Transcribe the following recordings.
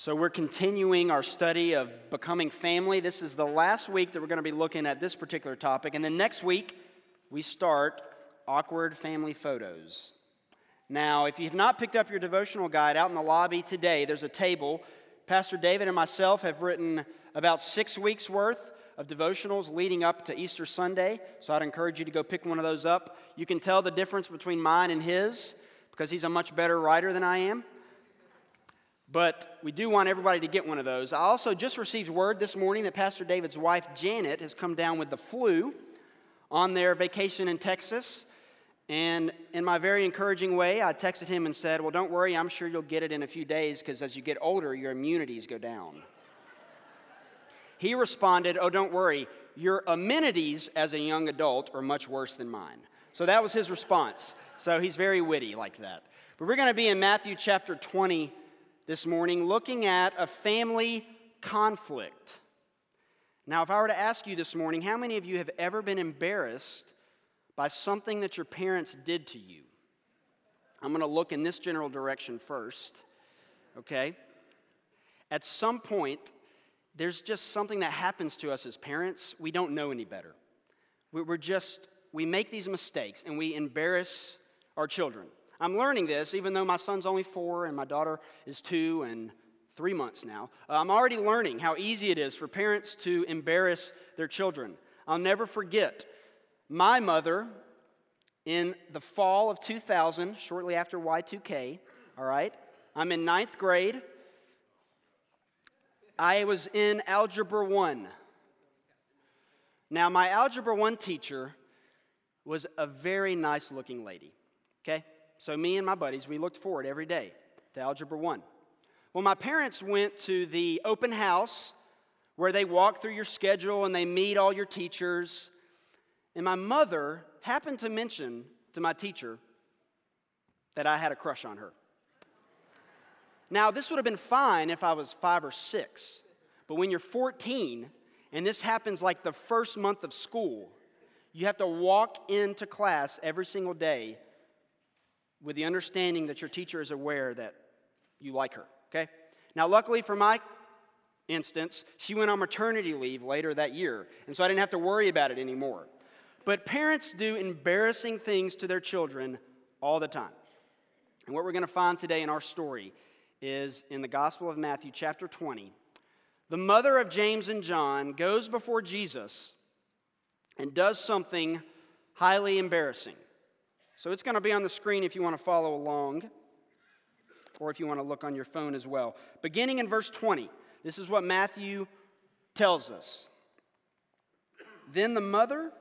So, we're continuing our study of becoming family. This is the last week that we're going to be looking at this particular topic. And then next week, we start awkward family photos. Now, if you've not picked up your devotional guide out in the lobby today, there's a table. Pastor David and myself have written about six weeks' worth of devotionals leading up to Easter Sunday. So, I'd encourage you to go pick one of those up. You can tell the difference between mine and his because he's a much better writer than I am. But we do want everybody to get one of those. I also just received word this morning that Pastor David's wife, Janet, has come down with the flu on their vacation in Texas. And in my very encouraging way, I texted him and said, Well, don't worry, I'm sure you'll get it in a few days because as you get older, your immunities go down. he responded, Oh, don't worry, your amenities as a young adult are much worse than mine. So that was his response. So he's very witty like that. But we're going to be in Matthew chapter 20 this morning looking at a family conflict. Now, if I were to ask you this morning, how many of you have ever been embarrassed by something that your parents did to you? I'm going to look in this general direction first, okay? At some point, there's just something that happens to us as parents. We don't know any better. We're just, we make these mistakes and we embarrass our children. I'm learning this, even though my son's only four and my daughter is two and three months now. Uh, I'm already learning how easy it is for parents to embarrass their children. I'll never forget my mother in the fall of 2000, shortly after Y2K, all right? I'm in ninth grade. I was in Algebra 1. Now, my Algebra 1 teacher was a very nice looking lady, okay? So, me and my buddies, we looked forward every day to Algebra 1. Well, my parents went to the open house where they walk through your schedule and they meet all your teachers. And my mother happened to mention to my teacher that I had a crush on her. Now, this would have been fine if I was five or six, but when you're 14 and this happens like the first month of school, you have to walk into class every single day with the understanding that your teacher is aware that you like her, okay? Now, luckily for my instance, she went on maternity leave later that year, and so I didn't have to worry about it anymore. But parents do embarrassing things to their children all the time. And what we're going to find today in our story is in the Gospel of Matthew, chapter 20. The mother of James and John goes before Jesus and does something highly embarrassing. So it's going to be on the screen if you want to follow along, or if you want to look on your phone as well. Beginning in verse 20, this is what Matthew tells us. Then the mother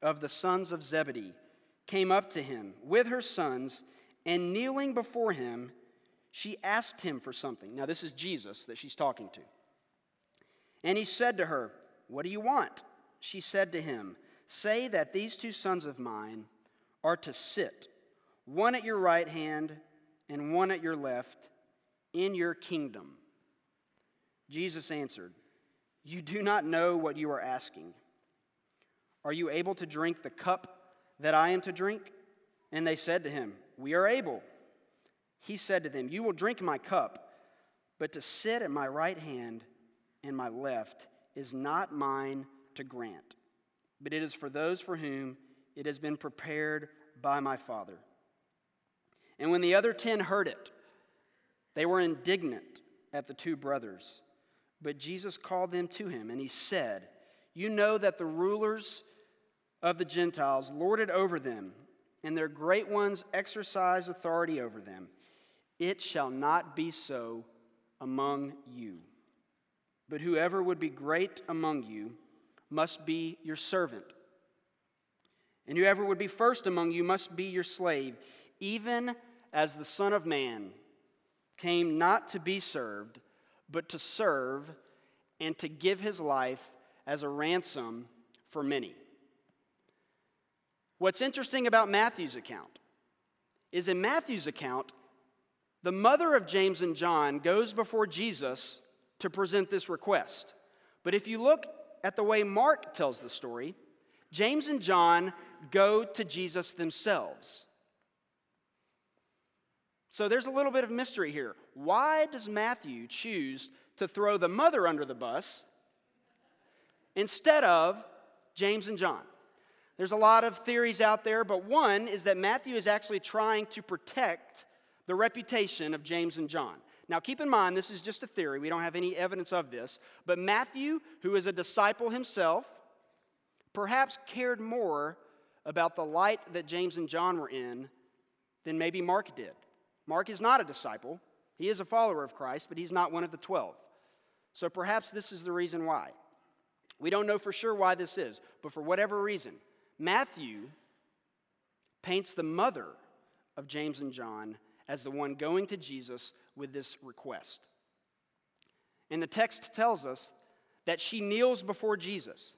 of the sons of Zebedee came up to him with her sons, and kneeling before him, she asked him for something. Now, this is Jesus that she's talking to. And he said to her, What do you want? She said to him, Say that these two sons of mine are to sit, one at your right hand and one at your left, in your kingdom. Jesus answered, You do not know what you are asking. Are you able to drink the cup that I am to drink? And they said to him, We are able. He said to them, You will drink my cup, but to sit at my right hand and my left is not mine to grant, but it is for those for whom it has been prepared by my Father. And when the other ten heard it, they were indignant at the two brothers. But Jesus called them to him, and he said, You know that the rulers of the Gentiles lord it over them, and their great ones exercise authority over them. It shall not be so among you. But whoever would be great among you must be your servant. And whoever would be first among you must be your slave, even as the Son of Man came not to be served, but to serve and to give his life as a ransom for many. What's interesting about Matthew's account is in Matthew's account, the mother of James and John goes before Jesus to present this request. But if you look at the way Mark tells the story, James and John go to Jesus themselves. So there's a little bit of mystery here. why does Matthew choose to throw the mother under the bus instead of James and John? There's a lot of theories out there, but one is that Matthew is actually trying to protect the reputation of James and John. Now, keep in mind, this is just a theory. We don't have any evidence of this. But Matthew, who is a disciple himself, perhaps cared more about the light that James and John were in than maybe Mark did. Mark is not a disciple, he is a follower of Christ, but he's not one of the 12. So perhaps this is the reason why. We don't know for sure why this is, but for whatever reason, Matthew paints the mother of James and John as the one going to Jesus with this request. And the text tells us that she kneels before Jesus.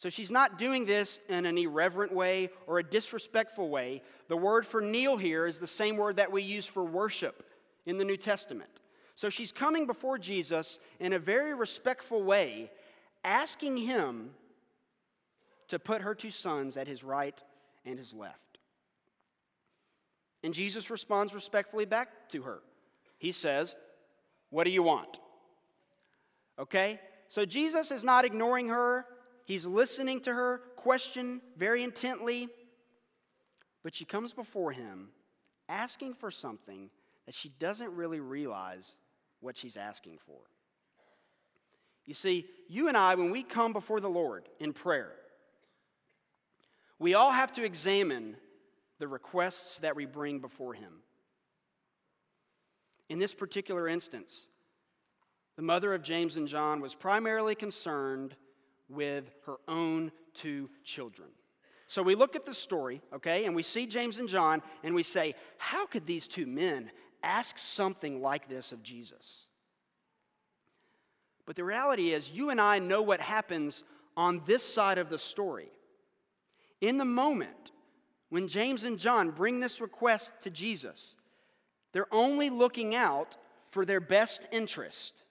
So she's not doing this in an irreverent way or a disrespectful way. The word for kneel here is the same word that we use for worship in the New Testament. So she's coming before Jesus in a very respectful way, asking him to put her two sons at his right and his left. And Jesus responds respectfully back to her. He says, What do you want? Okay? So Jesus is not ignoring her, he's listening to her question very intently. But she comes before him asking for something that she doesn't really realize what she's asking for. You see, you and I, when we come before the Lord in prayer, we all have to examine the requests that we bring before Him. In this particular instance, the mother of James and John was primarily concerned with her own two children. So we look at the story, okay, and we see James and John, and we say, How could these two men ask something like this of Jesus? But the reality is, you and I know what happens on this side of the story. In the moment, when James and John bring this request to Jesus, they're only looking out for their best interest,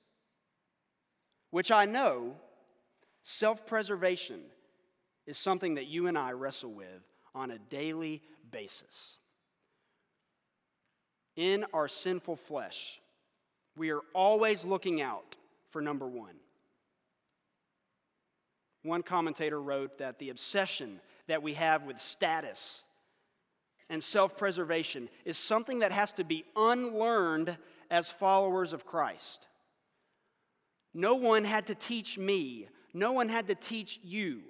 which I know self preservation is something that you and I wrestle with on a daily basis. In our sinful flesh, we are always looking out for number one. One commentator wrote that the obsession that we have with status and self preservation is something that has to be unlearned as followers of Christ. No one had to teach me, no one had to teach you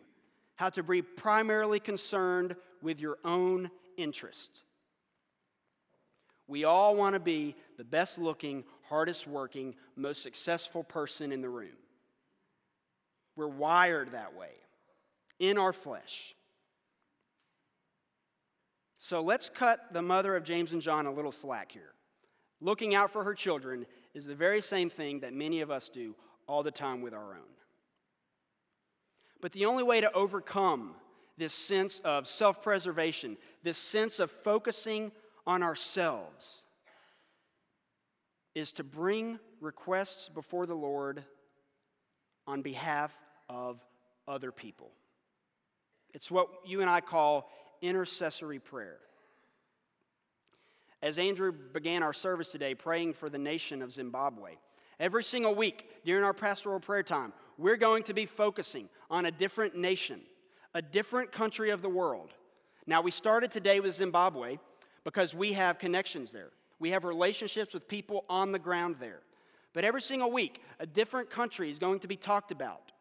how to be primarily concerned with your own interests. We all want to be the best looking, hardest working, most successful person in the room. We're wired that way in our flesh. So let's cut the mother of James and John a little slack here. Looking out for her children is the very same thing that many of us do all the time with our own. But the only way to overcome this sense of self preservation, this sense of focusing on ourselves, is to bring requests before the Lord on behalf of other people. It's what you and I call intercessory prayer. As Andrew began our service today praying for the nation of Zimbabwe, every single week during our pastoral prayer time, we're going to be focusing on a different nation, a different country of the world. Now, we started today with Zimbabwe because we have connections there. We have relationships with people on the ground there. But every single week, a different country is going to be talked about.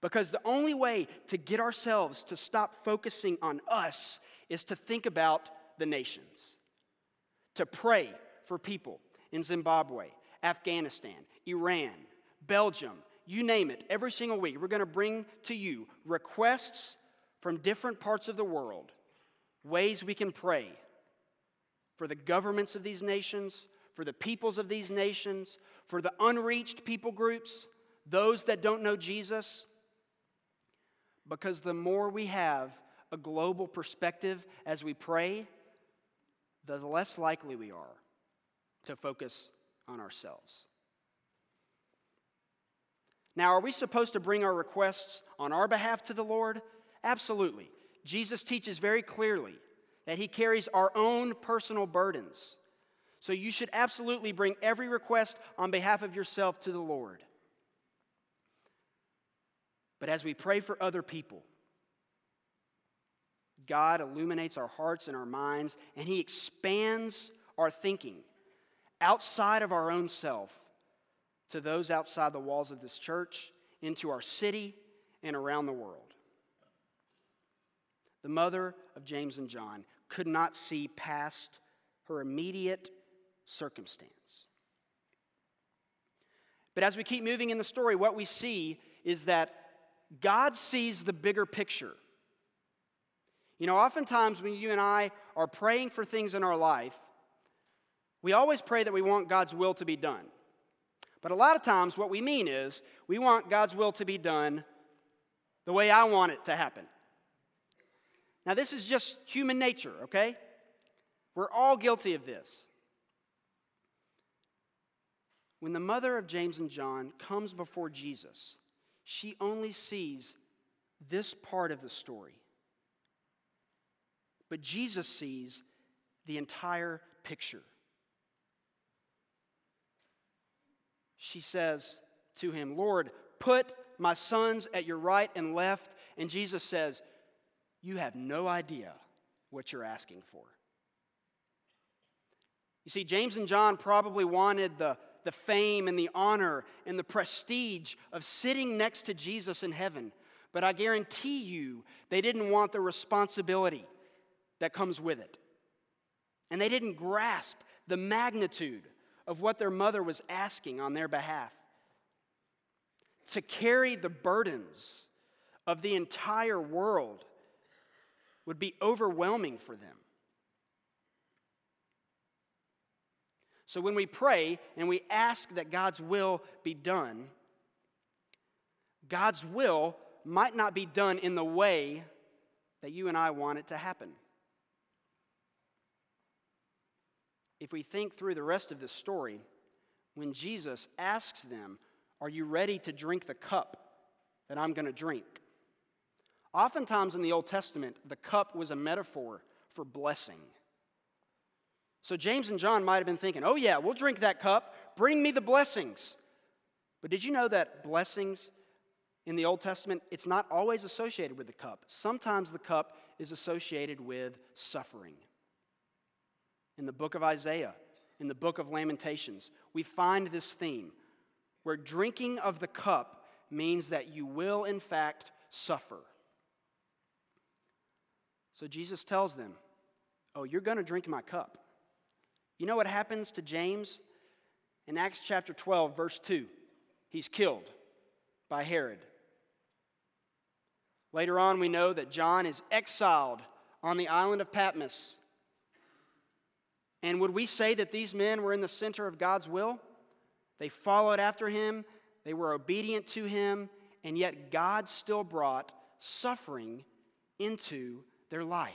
Because the only way to get ourselves to stop focusing on us is to think about the nations, to pray for people in Zimbabwe, Afghanistan, Iran, Belgium, you name it. Every single week, we're going to bring to you requests from different parts of the world, ways we can pray for the governments of these nations, for the peoples of these nations, for the unreached people groups, those that don't know Jesus. Because the more we have a global perspective as we pray, the less likely we are to focus on ourselves. Now, are we supposed to bring our requests on our behalf to the Lord? Absolutely. Jesus teaches very clearly that he carries our own personal burdens. So you should absolutely bring every request on behalf of yourself to the Lord. But as we pray for other people, God illuminates our hearts and our minds, and He expands our thinking outside of our own self to those outside the walls of this church, into our city, and around the world. The mother of James and John could not see past her immediate circumstance. But as we keep moving in the story, what we see is that God sees the bigger picture. You know, oftentimes when you and I are praying for things in our life, we always pray that we want God's will to be done. But a lot of times, what we mean is we want God's will to be done the way I want it to happen. Now, this is just human nature, okay? We're all guilty of this. When the mother of James and John comes before Jesus, she only sees this part of the story. But Jesus sees the entire picture. She says to him, Lord, put my sons at your right and left. And Jesus says, You have no idea what you're asking for. You see, James and John probably wanted the the fame and the honor and the prestige of sitting next to Jesus in heaven. But I guarantee you, they didn't want the responsibility that comes with it. And they didn't grasp the magnitude of what their mother was asking on their behalf. To carry the burdens of the entire world would be overwhelming for them. So when we pray and we ask that God's will be done, God's will might not be done in the way that you and I want it to happen. If we think through the rest of the story, when Jesus asks them, Are you ready to drink the cup that I'm going to drink? Oftentimes in the Old Testament, the cup was a metaphor for blessing. So James and John might have been thinking, oh, yeah, we'll drink that cup. Bring me the blessings. But did you know that blessings in the Old Testament, it's not always associated with the cup? Sometimes the cup is associated with suffering. In the book of Isaiah, in the book of Lamentations, we find this theme where drinking of the cup means that you will, in fact, suffer. So Jesus tells them, Oh, you're going to drink my cup. You know what happens to James? In Acts chapter 12, verse 2, he's killed by Herod. Later on, we know that John is exiled on the island of Patmos. And would we say that these men were in the center of God's will? They followed after him, they were obedient to him, and yet God still brought suffering into their life.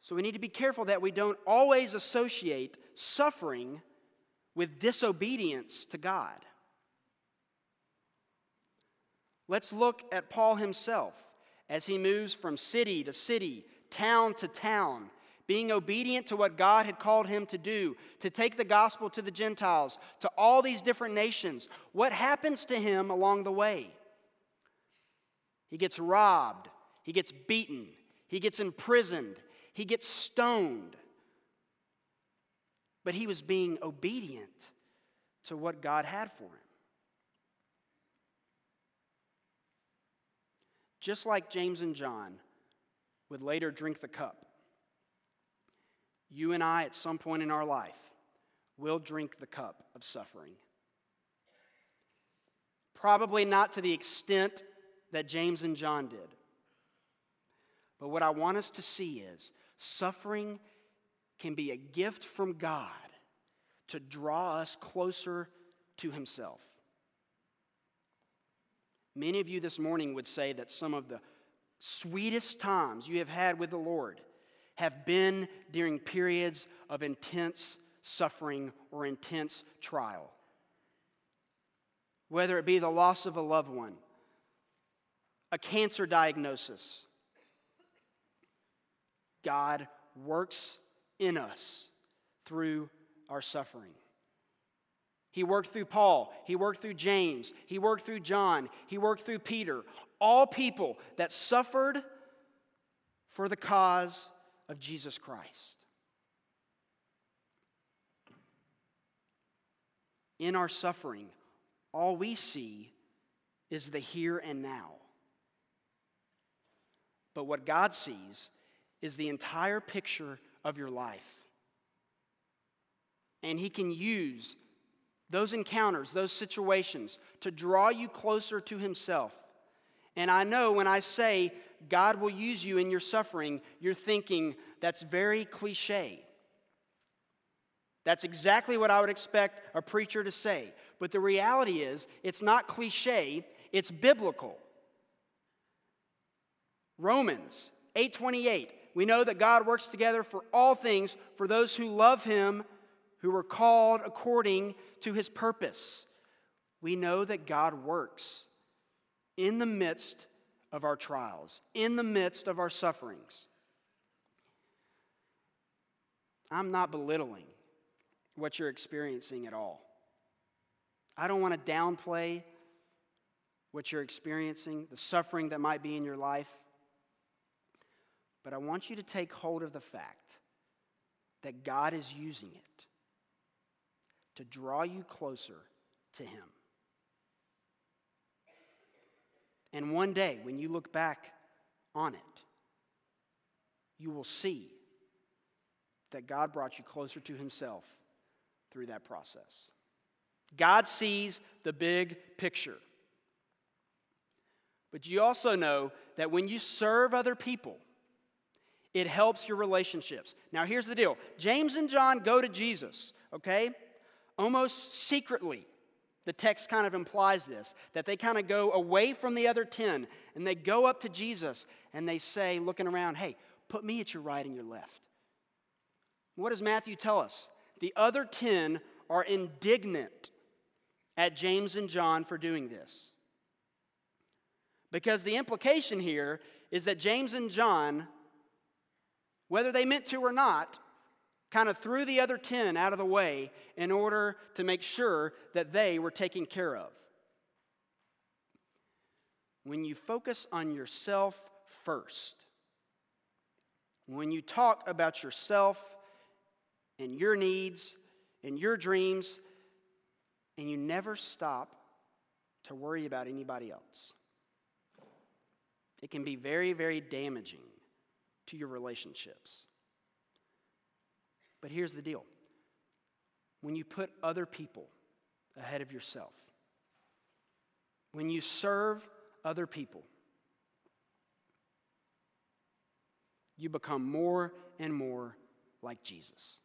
So we need to be careful that we don't always associate suffering with disobedience to God. Let's look at Paul himself as he moves from city to city, town to town, being obedient to what God had called him to do, to take the gospel to the Gentiles, to all these different nations. What happens to him along the way? He gets robbed, he gets beaten, he gets imprisoned, he gets stoned. But he was being obedient to what God had for him. Just like James and John would later drink the cup, you and I, at some point in our life, will drink the cup of suffering. Probably not to the extent that James and John did. But what I want us to see is suffering can be a gift from God to draw us closer to Himself. Many of you this morning would say that some of the sweetest times you have had with the Lord have been during periods of intense suffering or intense trial. Whether it be the loss of a loved one, a cancer diagnosis, God works in us through our suffering. He worked through Paul. He worked through James. He worked through John. He worked through Peter. All people that suffered for the cause of Jesus Christ. In our suffering, all we see is the here and now. But what God sees is the entire picture of your life. And He can use those encounters, those situations, to draw you closer to Himself. And I know when I say God will use you in your suffering, you're thinking that's very cliche. That's exactly what I would expect a preacher to say. But the reality is, it's not cliche, it's biblical. Romans 8:28 we know that God works together for all things for those who love him who are called according to his purpose. We know that God works in the midst of our trials, in the midst of our sufferings. I'm not belittling what you're experiencing at all. I don't want to downplay what you're experiencing, the suffering that might be in your life. But I want you to take hold of the fact that God is using it to draw you closer to Him. And one day, when you look back on it, you will see that God brought you closer to Himself through that process. God sees the big picture. But you also know that when you serve other people, it helps your relationships. Now, here's the deal James and John go to Jesus, okay? Almost secretly. The text kind of implies this that they kind of go away from the other 10 and they go up to Jesus and they say, looking around, hey, put me at your right and your left. What does Matthew tell us? The other 10 are indignant at James and John for doing this. Because the implication here is that James and John whether they meant to or not, kind of threw the other 10 out of the way in order to make sure that they were taken care of. When you focus on yourself first, when you talk about yourself and your needs and your dreams, and you never stop to worry about anybody else, it can be very, very damaging to your relationships. But here's the deal when you put other people ahead of yourself, when you serve other people, you become more and more like Jesus.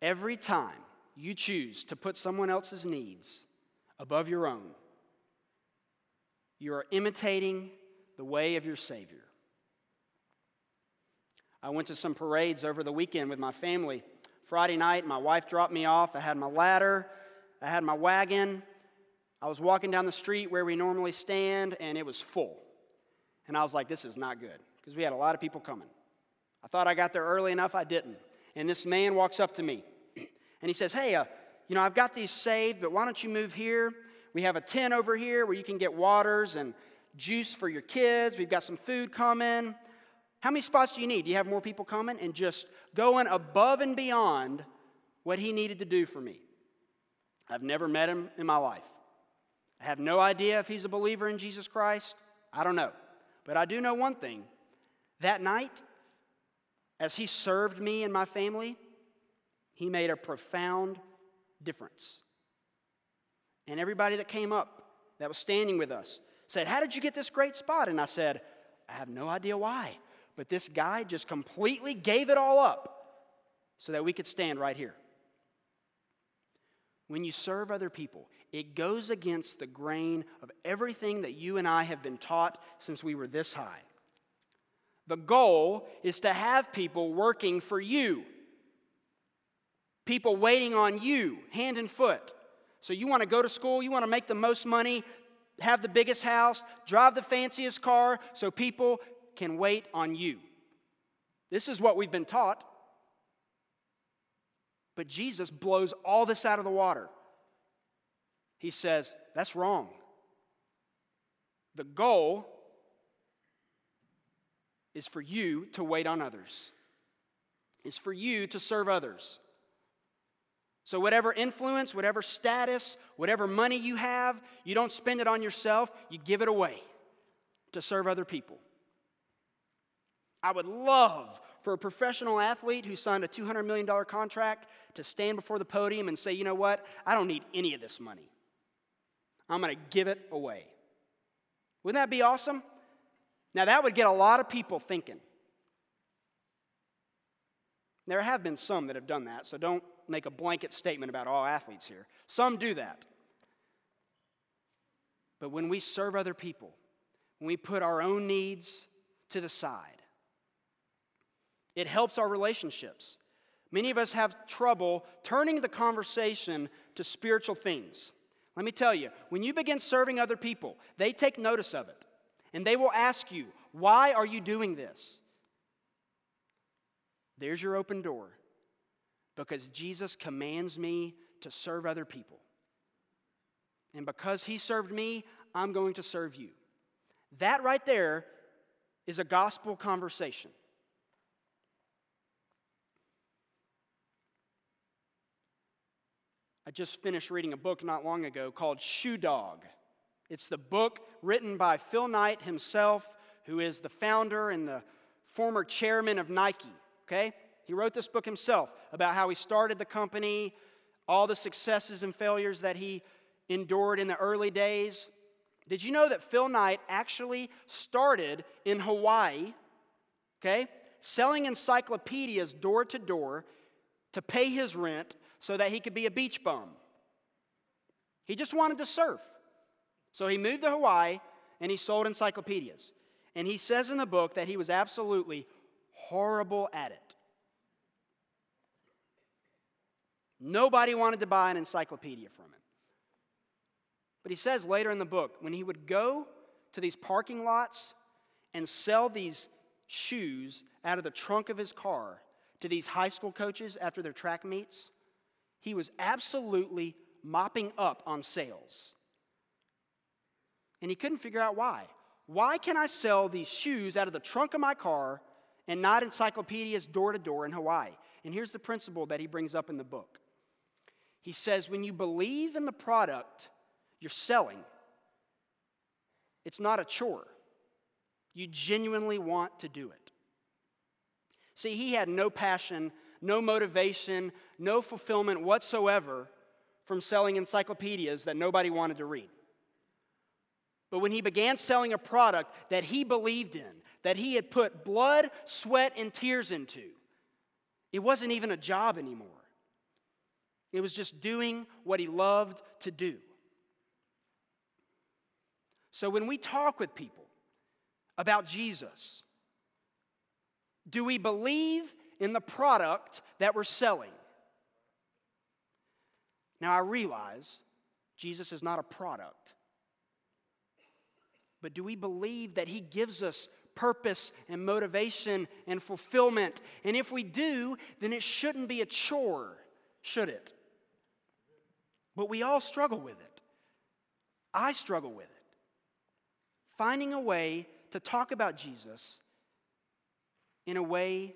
Every time you choose to put someone else's needs above your own, you are imitating the way of your Savior. I went to some parades over the weekend with my family. Friday night, my wife dropped me off. I had my ladder, I had my wagon. I was walking down the street where we normally stand, and it was full. And I was like, this is not good, because we had a lot of people coming. I thought I got there early enough, I didn't. And this man walks up to me, and he says, Hey, uh, you know, I've got these saved, but why don't you move here? We have a tent over here where you can get waters and juice for your kids. We've got some food coming. How many spots do you need? Do you have more people coming? And just going above and beyond what he needed to do for me. I've never met him in my life. I have no idea if he's a believer in Jesus Christ. I don't know. But I do know one thing. That night, as he served me and my family, he made a profound difference. And everybody that came up that was standing with us said, How did you get this great spot? And I said, I have no idea why. But this guy just completely gave it all up so that we could stand right here. When you serve other people, it goes against the grain of everything that you and I have been taught since we were this high. The goal is to have people working for you, people waiting on you, hand and foot. So you want to go to school, you want to make the most money, have the biggest house, drive the fanciest car, so people can wait on you. This is what we've been taught. But Jesus blows all this out of the water. He says, that's wrong. The goal is for you to wait on others, is for you to serve others. So, whatever influence, whatever status, whatever money you have, you don't spend it on yourself, you give it away to serve other people. I would love for a professional athlete who signed a $200 million contract to stand before the podium and say, you know what, I don't need any of this money. I'm going to give it away. Wouldn't that be awesome? Now, that would get a lot of people thinking. There have been some that have done that, so don't make a blanket statement about all athletes here. Some do that. But when we serve other people, when we put our own needs to the side, it helps our relationships. Many of us have trouble turning the conversation to spiritual things. Let me tell you, when you begin serving other people, they take notice of it. And they will ask you, Why are you doing this? There's your open door. Because Jesus commands me to serve other people. And because he served me, I'm going to serve you. That right there is a gospel conversation. I just finished reading a book not long ago called Shoe Dog. It's the book written by Phil Knight himself, who is the founder and the former chairman of Nike. Okay? He wrote this book himself about how he started the company, all the successes and failures that he endured in the early days. Did you know that Phil Knight actually started in Hawaii, okay, selling encyclopedias door to door to pay his rent so that he could be a beach bum. He just wanted to surf. So he moved to Hawaii and he sold encyclopedias. And he says in the book that he was absolutely horrible at it. Nobody wanted to buy an encyclopedia from him. But he says later in the book, when he would go to these parking lots and sell these shoes out of the trunk of his car to these high school coaches after their track meets, he was absolutely mopping up on sales. And he couldn't figure out why. Why can I sell these shoes out of the trunk of my car and not encyclopedias door to door in Hawaii? And here's the principle that he brings up in the book. He says, when you believe in the product you're selling, it's not a chore. You genuinely want to do it. See, he had no passion no motivation, no fulfillment whatsoever from selling encyclopedias that nobody wanted to read. But when he began selling a product that he believed in, that he had put blood, sweat, and tears into, it wasn't even a job anymore. It was just doing what he loved to do. So when we talk with people about Jesus, do we believe in the product that we're selling. Now, I realize Jesus is not a product. But do we believe that He gives us purpose and motivation and fulfillment? And if we do, then it shouldn't be a chore, should it? But we all struggle with it. I struggle with it. Finding a way to talk about Jesus in a way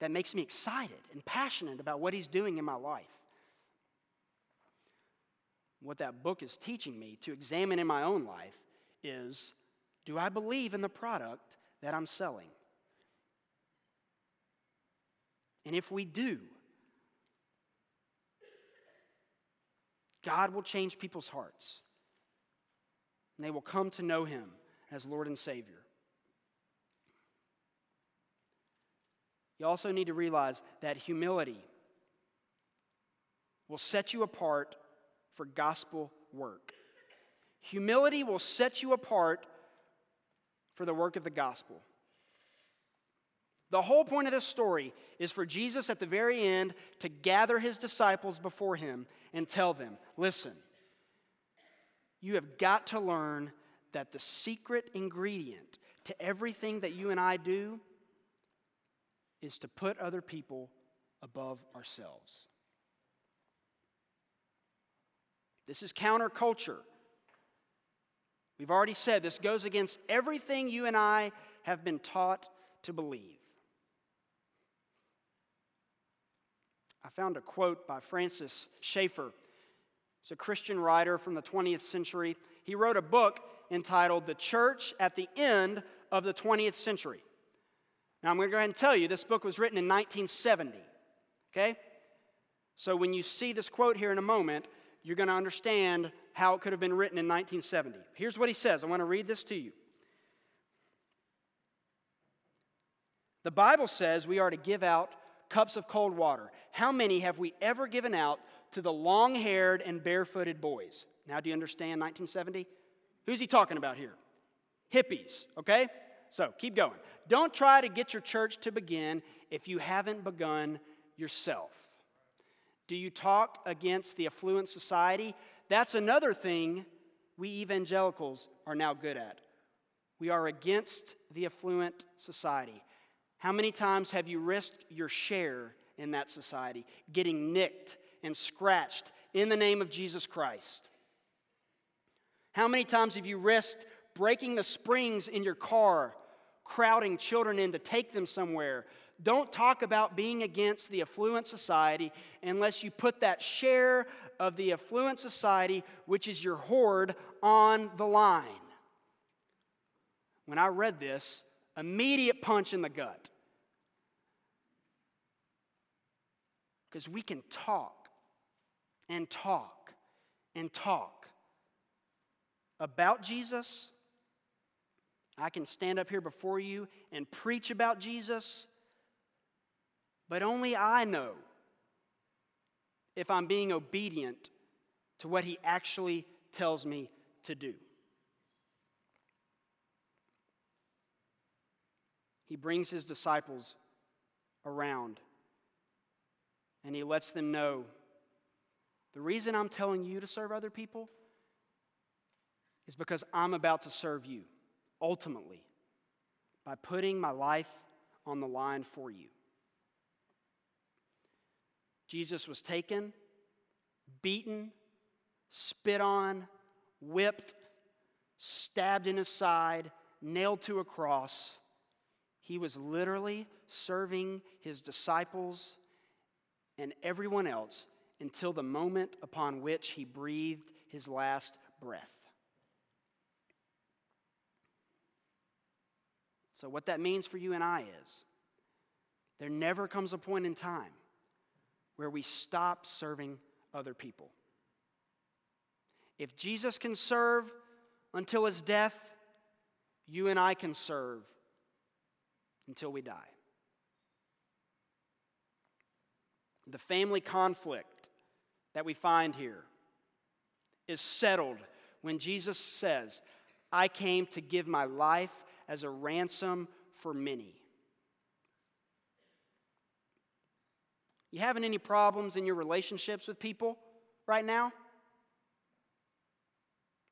that makes me excited and passionate about what He's doing in my life. What that book is teaching me to examine in my own life is do I believe in the product that I'm selling? And if we do, God will change people's hearts. And they will come to know Him as Lord and Savior. You also need to realize that humility will set you apart for gospel work. Humility will set you apart for the work of the gospel. The whole point of this story is for Jesus at the very end to gather his disciples before him and tell them listen, You have got to learn that the secret ingredient to everything that you and I do is to put other people above ourselves. This is counterculture. We've already said this goes against everything you and I have been taught to believe. I found a quote by Francis Schaeffer. He's a Christian writer from the 20th century. He wrote a book entitled The Church at the End of the 20th Century. Now, I'm going to go ahead and tell you this book was written in 1970. Okay? So, when you see this quote here in a moment, you're going to understand how it could have been written in 1970. Here's what he says I want to read this to you. The Bible says we are to give out cups of cold water. How many have we ever given out to the long haired and barefooted boys? Now, do you understand 1970? Who's he talking about here? Hippies, okay? So keep going. Don't try to get your church to begin if you haven't begun yourself. Do you talk against the affluent society? That's another thing we evangelicals are now good at. We are against the affluent society. How many times have you risked your share in that society, getting nicked and scratched in the name of Jesus Christ? How many times have you risked breaking the springs in your car, crowding children in to take them somewhere? Don't talk about being against the affluent society unless you put that share of the affluent society, which is your hoard, on the line. When I read this, immediate punch in the gut. Because we can talk and talk and talk about Jesus. I can stand up here before you and preach about Jesus, but only I know if I'm being obedient to what He actually tells me to do. He brings His disciples around and He lets them know the reason I'm telling you to serve other people is because I'm about to serve you, ultimately, by putting my life on the line for you. Jesus was taken, beaten, spit on, whipped, stabbed in his side, nailed to a cross. He was literally serving his disciples and everyone else until the moment upon which he breathed his last breath. So, what that means for you and I is there never comes a point in time where we stop serving other people. If Jesus can serve until his death, you and I can serve until we die. The family conflict that we find here is settled when Jesus says, I came to give my life as a ransom for many. You having any problems in your relationships with people right now?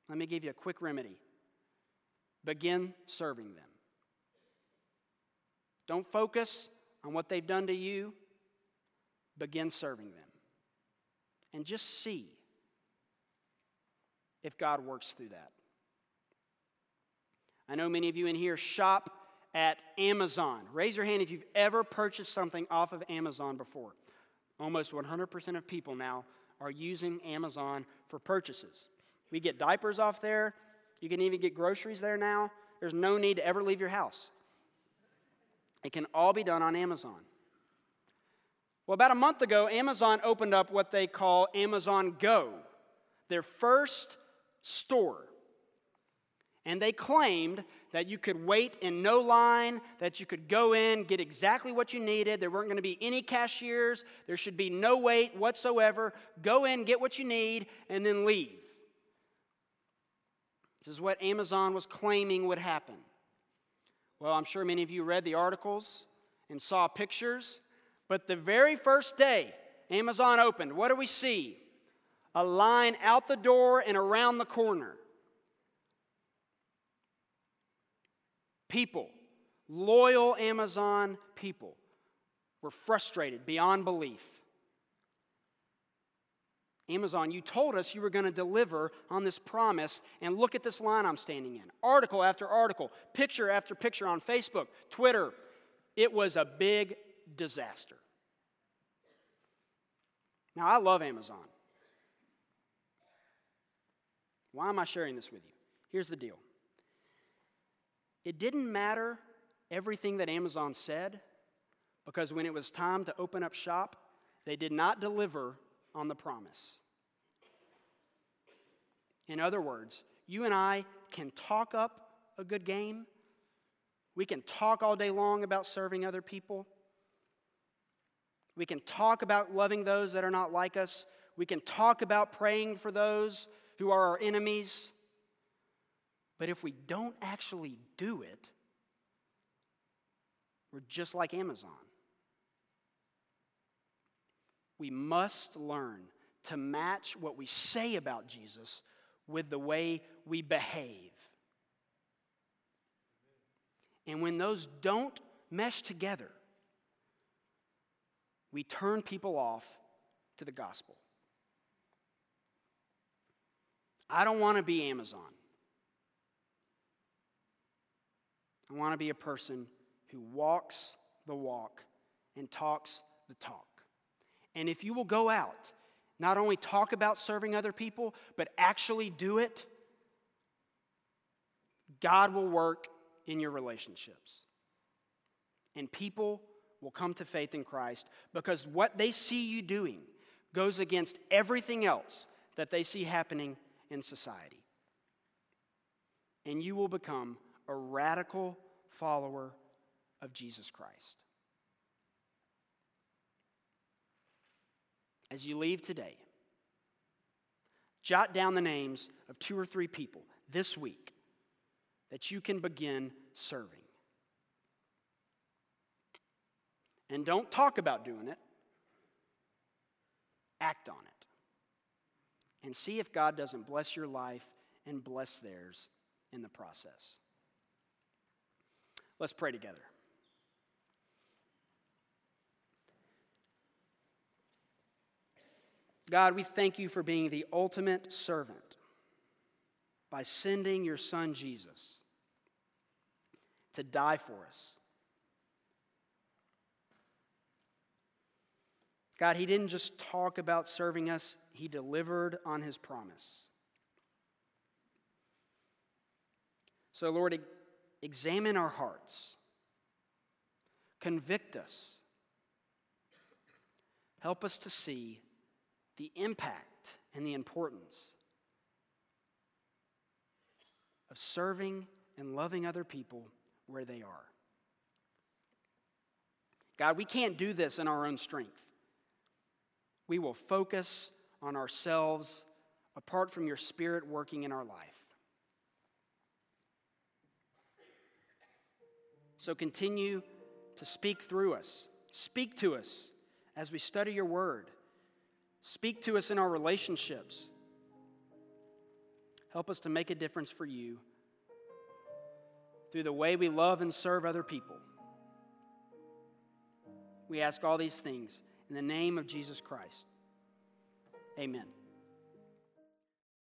Let me give you a quick remedy. Begin serving them. Don't focus on what they've done to you. Begin serving them. And just see if God works through that. I know many of you in here shop at Amazon. Raise your hand if you've ever purchased something off of Amazon before. Almost 100% of people now are using Amazon for purchases. We get diapers off there. You can even get groceries there now. There's no need to ever leave your house. It can all be done on Amazon. Well, about a month ago, Amazon opened up what they call Amazon Go, their first store. And they claimed that you could wait in no line, that you could go in, get exactly what you needed. There weren't going to be any cashiers. There should be no wait whatsoever. Go in, get what you need, and then leave. This is what Amazon was claiming would happen. Well, I'm sure many of you read the articles and saw pictures, but the very first day Amazon opened, what do we see? a line out the door and around the corner. People, loyal Amazon people, were frustrated beyond belief. Amazon, you told us you were going to deliver on this promise, and look at this line I'm standing in. Article after article, picture after picture on Facebook, Twitter. It was a big disaster. Now, I love Amazon. Why am I sharing this with you? Here's the deal it didn't matter everything that Amazon said, because when it was time to open up shop, they did not deliver on the promise. In other words, you and I can talk up a good game. We can talk all day long about serving other people. We can talk about loving those that are not like us. We can talk about praying for those who are our enemies. But if we don't actually do it, we're just like Amazon. We must learn to match what we say about Jesus with the way we behave. And when those don't mesh together, we turn people off to the gospel. I don't want to be Amazon. I want to be a person who walks the walk and talks the talk. And if you will go out, not only talk about serving other people, but actually do it, God will work in your relationships. And people will come to faith in Christ because what they see you doing goes against everything else that they see happening in society. And you will become a radical follower of Jesus Christ. As you leave today, jot down the names of two or three people this week that you can begin serving. And don't talk about doing it, act on it. And see if God doesn't bless your life and bless theirs in the process. Let's pray together. God, we thank you for being the ultimate servant by sending your son Jesus to die for us. God, He didn't just talk about serving us, He delivered on His promise. So, Lord, examine our hearts, convict us, help us to see the impact and the importance of serving and loving other people where they are. God, we can't do this in our own strength. We will focus on ourselves apart from your Spirit working in our life. So continue to speak through us. Speak to us as we study your word. Speak to us in our relationships. Help us to make a difference for you through the way we love and serve other people. We ask all these things in the name of Jesus Christ. Amen.